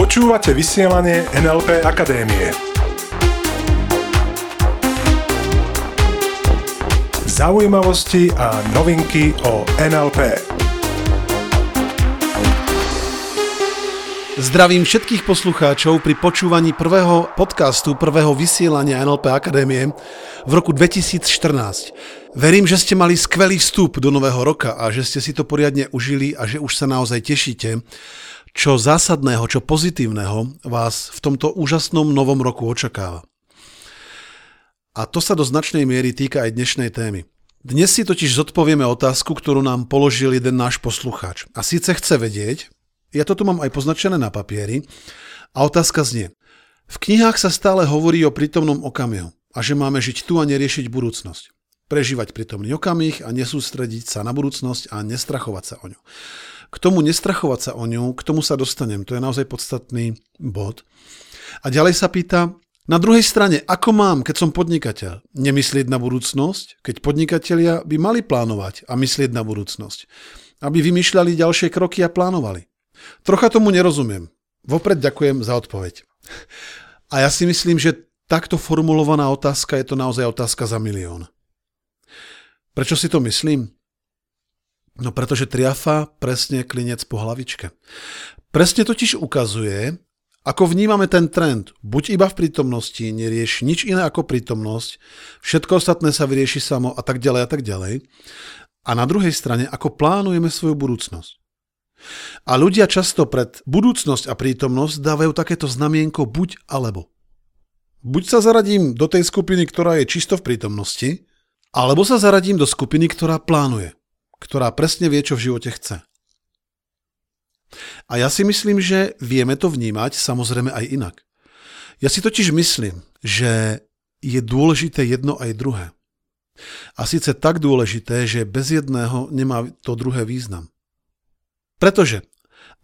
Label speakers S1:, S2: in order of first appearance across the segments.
S1: Počúvate vysielanie NLP Akadémie. Zaujímavosti a novinky o NLP.
S2: Zdravím všetkých poslucháčov pri počúvaní prvého podcastu, prvého vysielania NLP Akadémie v roku 2014. Verím, že ste mali skvelý vstup do nového roka a že ste si to poriadne užili a že už sa naozaj tešíte, čo zásadného, čo pozitívneho vás v tomto úžasnom novom roku očakáva. A to sa do značnej miery týka aj dnešnej témy. Dnes si totiž zodpovieme otázku, ktorú nám položil jeden náš poslucháč. A síce chce vedieť, ja to tu mám aj poznačené na papieri, a otázka znie. V knihách sa stále hovorí o prítomnom okamihu a že máme žiť tu a neriešiť budúcnosť. Prežívať prítomný okamih a nesústrediť sa na budúcnosť a nestrachovať sa o ňu. K tomu nestrachovať sa o ňu, k tomu sa dostanem, to je naozaj podstatný bod. A ďalej sa pýta, na druhej strane, ako mám, keď som podnikateľ, nemyslieť na budúcnosť, keď podnikatelia by mali plánovať a myslieť na budúcnosť, aby vymýšľali ďalšie kroky a plánovali. Trocha tomu nerozumiem. Vopred ďakujem za odpoveď. A ja si myslím, že takto formulovaná otázka je to naozaj otázka za milión. Prečo si to myslím? No pretože triafa presne klinec po hlavičke. Presne totiž ukazuje, ako vnímame ten trend, buď iba v prítomnosti, nerieš nič iné ako prítomnosť, všetko ostatné sa vyrieši samo a tak ďalej a tak ďalej. A na druhej strane, ako plánujeme svoju budúcnosť. A ľudia často pred budúcnosť a prítomnosť dávajú takéto znamienko buď alebo. Buď sa zaradím do tej skupiny, ktorá je čisto v prítomnosti, alebo sa zaradím do skupiny, ktorá plánuje, ktorá presne vie, čo v živote chce. A ja si myslím, že vieme to vnímať samozrejme aj inak. Ja si totiž myslím, že je dôležité jedno aj druhé. A síce tak dôležité, že bez jedného nemá to druhé význam. Pretože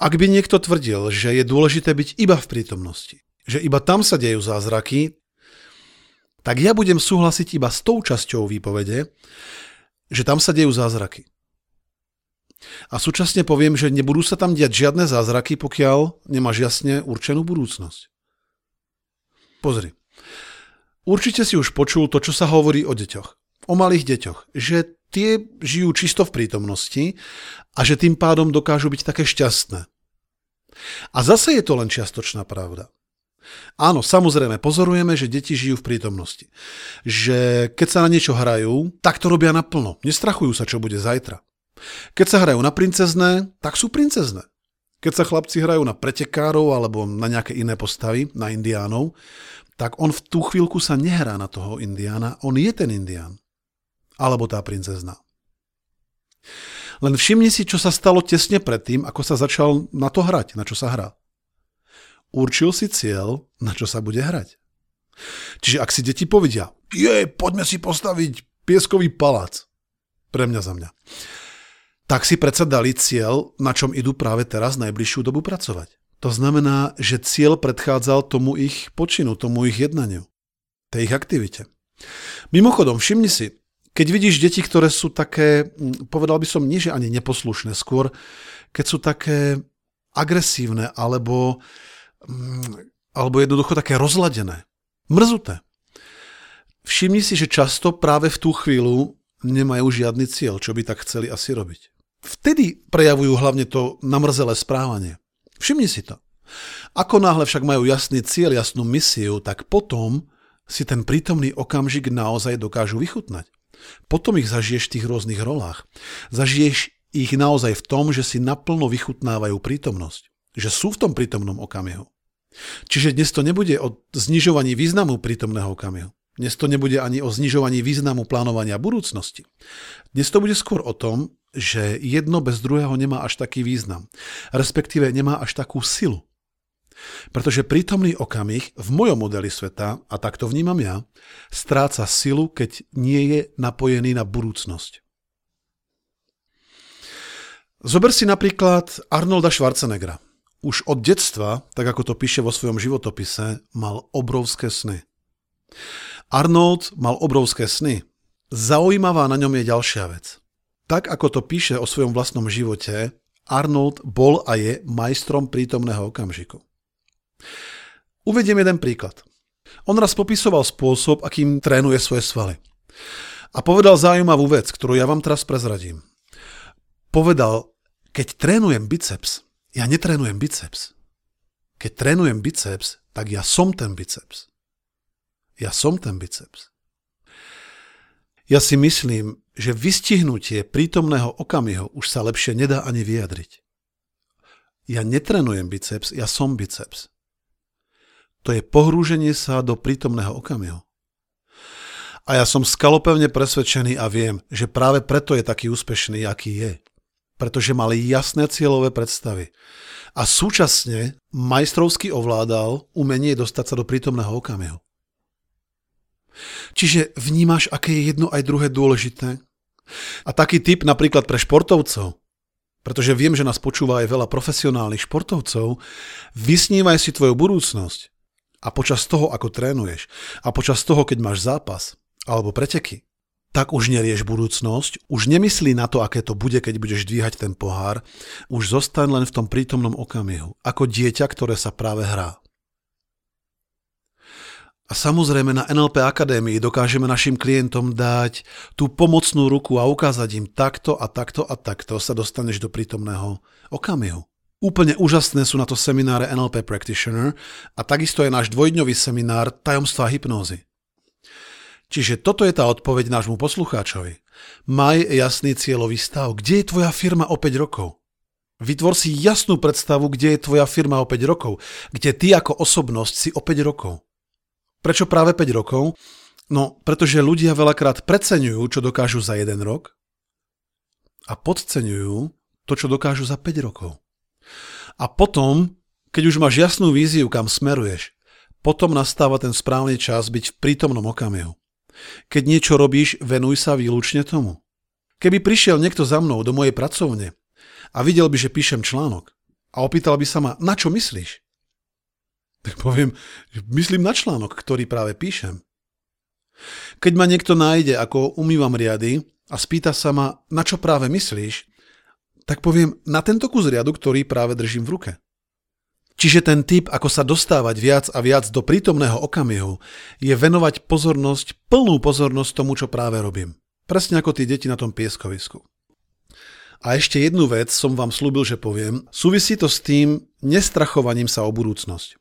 S2: ak by niekto tvrdil, že je dôležité byť iba v prítomnosti, že iba tam sa dejú zázraky, tak ja budem súhlasiť iba s tou časťou výpovede, že tam sa dejú zázraky. A súčasne poviem, že nebudú sa tam diať žiadne zázraky, pokiaľ nemáš jasne určenú budúcnosť. Pozri. Určite si už počul to, čo sa hovorí o deťoch. O malých deťoch. Že tie žijú čisto v prítomnosti a že tým pádom dokážu byť také šťastné. A zase je to len čiastočná pravda. Áno, samozrejme, pozorujeme, že deti žijú v prítomnosti. Že keď sa na niečo hrajú, tak to robia naplno. Nestrachujú sa, čo bude zajtra. Keď sa hrajú na princezné, tak sú princezné. Keď sa chlapci hrajú na pretekárov alebo na nejaké iné postavy, na indiánov, tak on v tú chvíľku sa nehrá na toho indiána, on je ten indián. Alebo tá princezna. Len všimni si, čo sa stalo tesne predtým, ako sa začal na to hrať, na čo sa hrá. Určil si cieľ, na čo sa bude hrať. Čiže ak si deti povedia, je, poďme si postaviť pieskový palác. Pre mňa za mňa tak si predsa dali cieľ, na čom idú práve teraz najbližšiu dobu pracovať. To znamená, že cieľ predchádzal tomu ich počinu, tomu ich jednaniu, tej ich aktivite. Mimochodom, všimni si, keď vidíš deti, ktoré sú také, hm, povedal by som nie, že ani neposlušné, skôr keď sú také agresívne alebo, alebo jednoducho také rozladené, mrzuté. Všimni si, že často práve v tú chvíľu nemajú žiadny cieľ, čo by tak chceli asi robiť. Vtedy prejavujú hlavne to namrzelé správanie. Všimni si to. Ako náhle však majú jasný cieľ, jasnú misiu, tak potom si ten prítomný okamžik naozaj dokážu vychutnať. Potom ich zažiješ v tých rôznych rolách. Zažiješ ich naozaj v tom, že si naplno vychutnávajú prítomnosť. Že sú v tom prítomnom okamihu. Čiže dnes to nebude o znižovaní významu prítomného okamihu. Dnes to nebude ani o znižovaní významu plánovania budúcnosti. Dnes to bude skôr o tom, že jedno bez druhého nemá až taký význam. Respektíve nemá až takú silu. Pretože prítomný okamih v mojom modeli sveta, a tak to vnímam ja, stráca silu, keď nie je napojený na budúcnosť. Zober si napríklad Arnolda Schwarzeneggera. Už od detstva, tak ako to píše vo svojom životopise, mal obrovské sny. Arnold mal obrovské sny. Zaujímavá na ňom je ďalšia vec tak ako to píše o svojom vlastnom živote, Arnold bol a je majstrom prítomného okamžiku. Uvediem jeden príklad. On raz popisoval spôsob, akým trénuje svoje svaly. A povedal zaujímavú vec, ktorú ja vám teraz prezradím. Povedal, keď trénujem biceps, ja netrénujem biceps. Keď trénujem biceps, tak ja som ten biceps. Ja som ten biceps. Ja si myslím, že vystihnutie prítomného okamihu už sa lepšie nedá ani vyjadriť. Ja netrenujem biceps, ja som biceps. To je pohrúženie sa do prítomného okamihu. A ja som skalopevne presvedčený a viem, že práve preto je taký úspešný, aký je. Pretože mali jasné cieľové predstavy. A súčasne majstrovsky ovládal umenie dostať sa do prítomného okamihu. Čiže vnímaš, aké je jedno aj druhé dôležité? A taký typ napríklad pre športovcov, pretože viem, že nás počúva aj veľa profesionálnych športovcov, vysnívaj si tvoju budúcnosť a počas toho, ako trénuješ a počas toho, keď máš zápas alebo preteky, tak už nerieš budúcnosť, už nemyslí na to, aké to bude, keď budeš dvíhať ten pohár, už zostaň len v tom prítomnom okamihu, ako dieťa, ktoré sa práve hrá. A samozrejme na NLP Akadémii dokážeme našim klientom dať tú pomocnú ruku a ukázať im takto a takto a takto sa dostaneš do prítomného okamihu. Úplne úžasné sú na to semináre NLP Practitioner a takisto je náš dvojdňový seminár Tajomstva hypnózy. Čiže toto je tá odpoveď nášmu poslucháčovi. Maj jasný cieľový stav. Kde je tvoja firma o 5 rokov? Vytvor si jasnú predstavu, kde je tvoja firma o 5 rokov. Kde ty ako osobnosť si o 5 rokov. Prečo práve 5 rokov? No, pretože ľudia veľakrát preceňujú, čo dokážu za jeden rok a podceňujú to, čo dokážu za 5 rokov. A potom, keď už máš jasnú víziu, kam smeruješ, potom nastáva ten správny čas byť v prítomnom okamihu. Keď niečo robíš, venuj sa výlučne tomu. Keby prišiel niekto za mnou do mojej pracovne a videl by, že píšem článok a opýtal by sa ma, na čo myslíš? Tak poviem, myslím na článok, ktorý práve píšem. Keď ma niekto nájde, ako umývam riady a spýta sa ma, na čo práve myslíš, tak poviem na tento kus riadu, ktorý práve držím v ruke. Čiže ten typ, ako sa dostávať viac a viac do prítomného okamihu, je venovať pozornosť, plnú pozornosť tomu, čo práve robím. Presne ako tí deti na tom pieskovisku. A ešte jednu vec som vám slúbil, že poviem. Súvisí to s tým nestrachovaním sa o budúcnosť.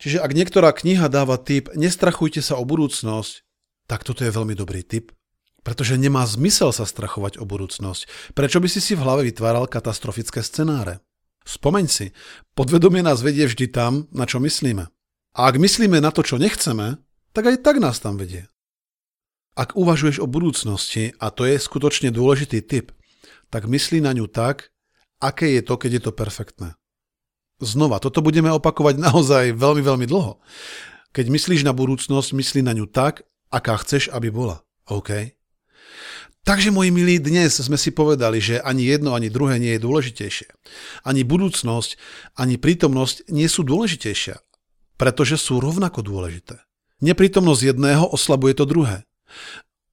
S2: Čiže ak niektorá kniha dáva tip nestrachujte sa o budúcnosť, tak toto je veľmi dobrý tip, pretože nemá zmysel sa strachovať o budúcnosť. Prečo by si si v hlave vytváral katastrofické scenáre? Spomeň si, podvedomie nás vedie vždy tam, na čo myslíme. A ak myslíme na to, čo nechceme, tak aj tak nás tam vedie. Ak uvažuješ o budúcnosti, a to je skutočne dôležitý tip, tak myslí na ňu tak, aké je to, keď je to perfektné. Znova, toto budeme opakovať naozaj veľmi, veľmi dlho. Keď myslíš na budúcnosť, myslí na ňu tak, aká chceš, aby bola. OK? Takže, moji milí, dnes sme si povedali, že ani jedno, ani druhé nie je dôležitejšie. Ani budúcnosť, ani prítomnosť nie sú dôležitejšia, pretože sú rovnako dôležité. Neprítomnosť jedného oslabuje to druhé.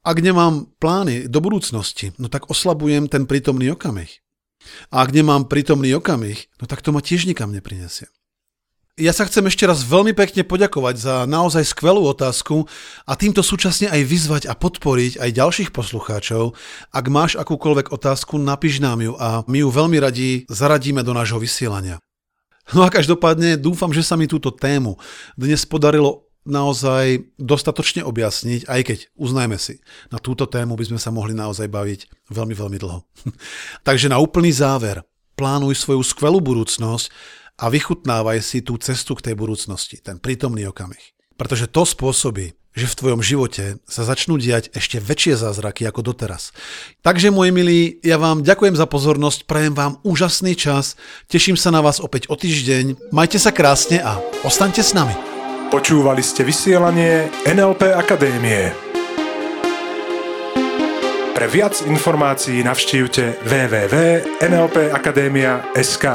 S2: Ak nemám plány do budúcnosti, no tak oslabujem ten prítomný okamih. A ak nemám prítomný okamih, no tak to ma tiež nikam neprinesie. Ja sa chcem ešte raz veľmi pekne poďakovať za naozaj skvelú otázku a týmto súčasne aj vyzvať a podporiť aj ďalších poslucháčov. Ak máš akúkoľvek otázku, napíš nám ju a my ju veľmi radi zaradíme do nášho vysielania. No a každopádne dúfam, že sa mi túto tému dnes podarilo naozaj dostatočne objasniť, aj keď, uznajme si, na túto tému by sme sa mohli naozaj baviť veľmi, veľmi dlho. Takže na úplný záver, plánuj svoju skvelú budúcnosť a vychutnávaj si tú cestu k tej budúcnosti, ten prítomný okamih. Pretože to spôsobí, že v tvojom živote sa začnú diať ešte väčšie zázraky ako doteraz. Takže, moji milí, ja vám ďakujem za pozornosť, prajem vám úžasný čas, teším sa na vás opäť o týždeň, majte sa krásne a ostaňte s nami.
S1: Počúvali ste vysielanie NLP Akadémie. Pre viac informácií navštívte www.nlpakademia.sk.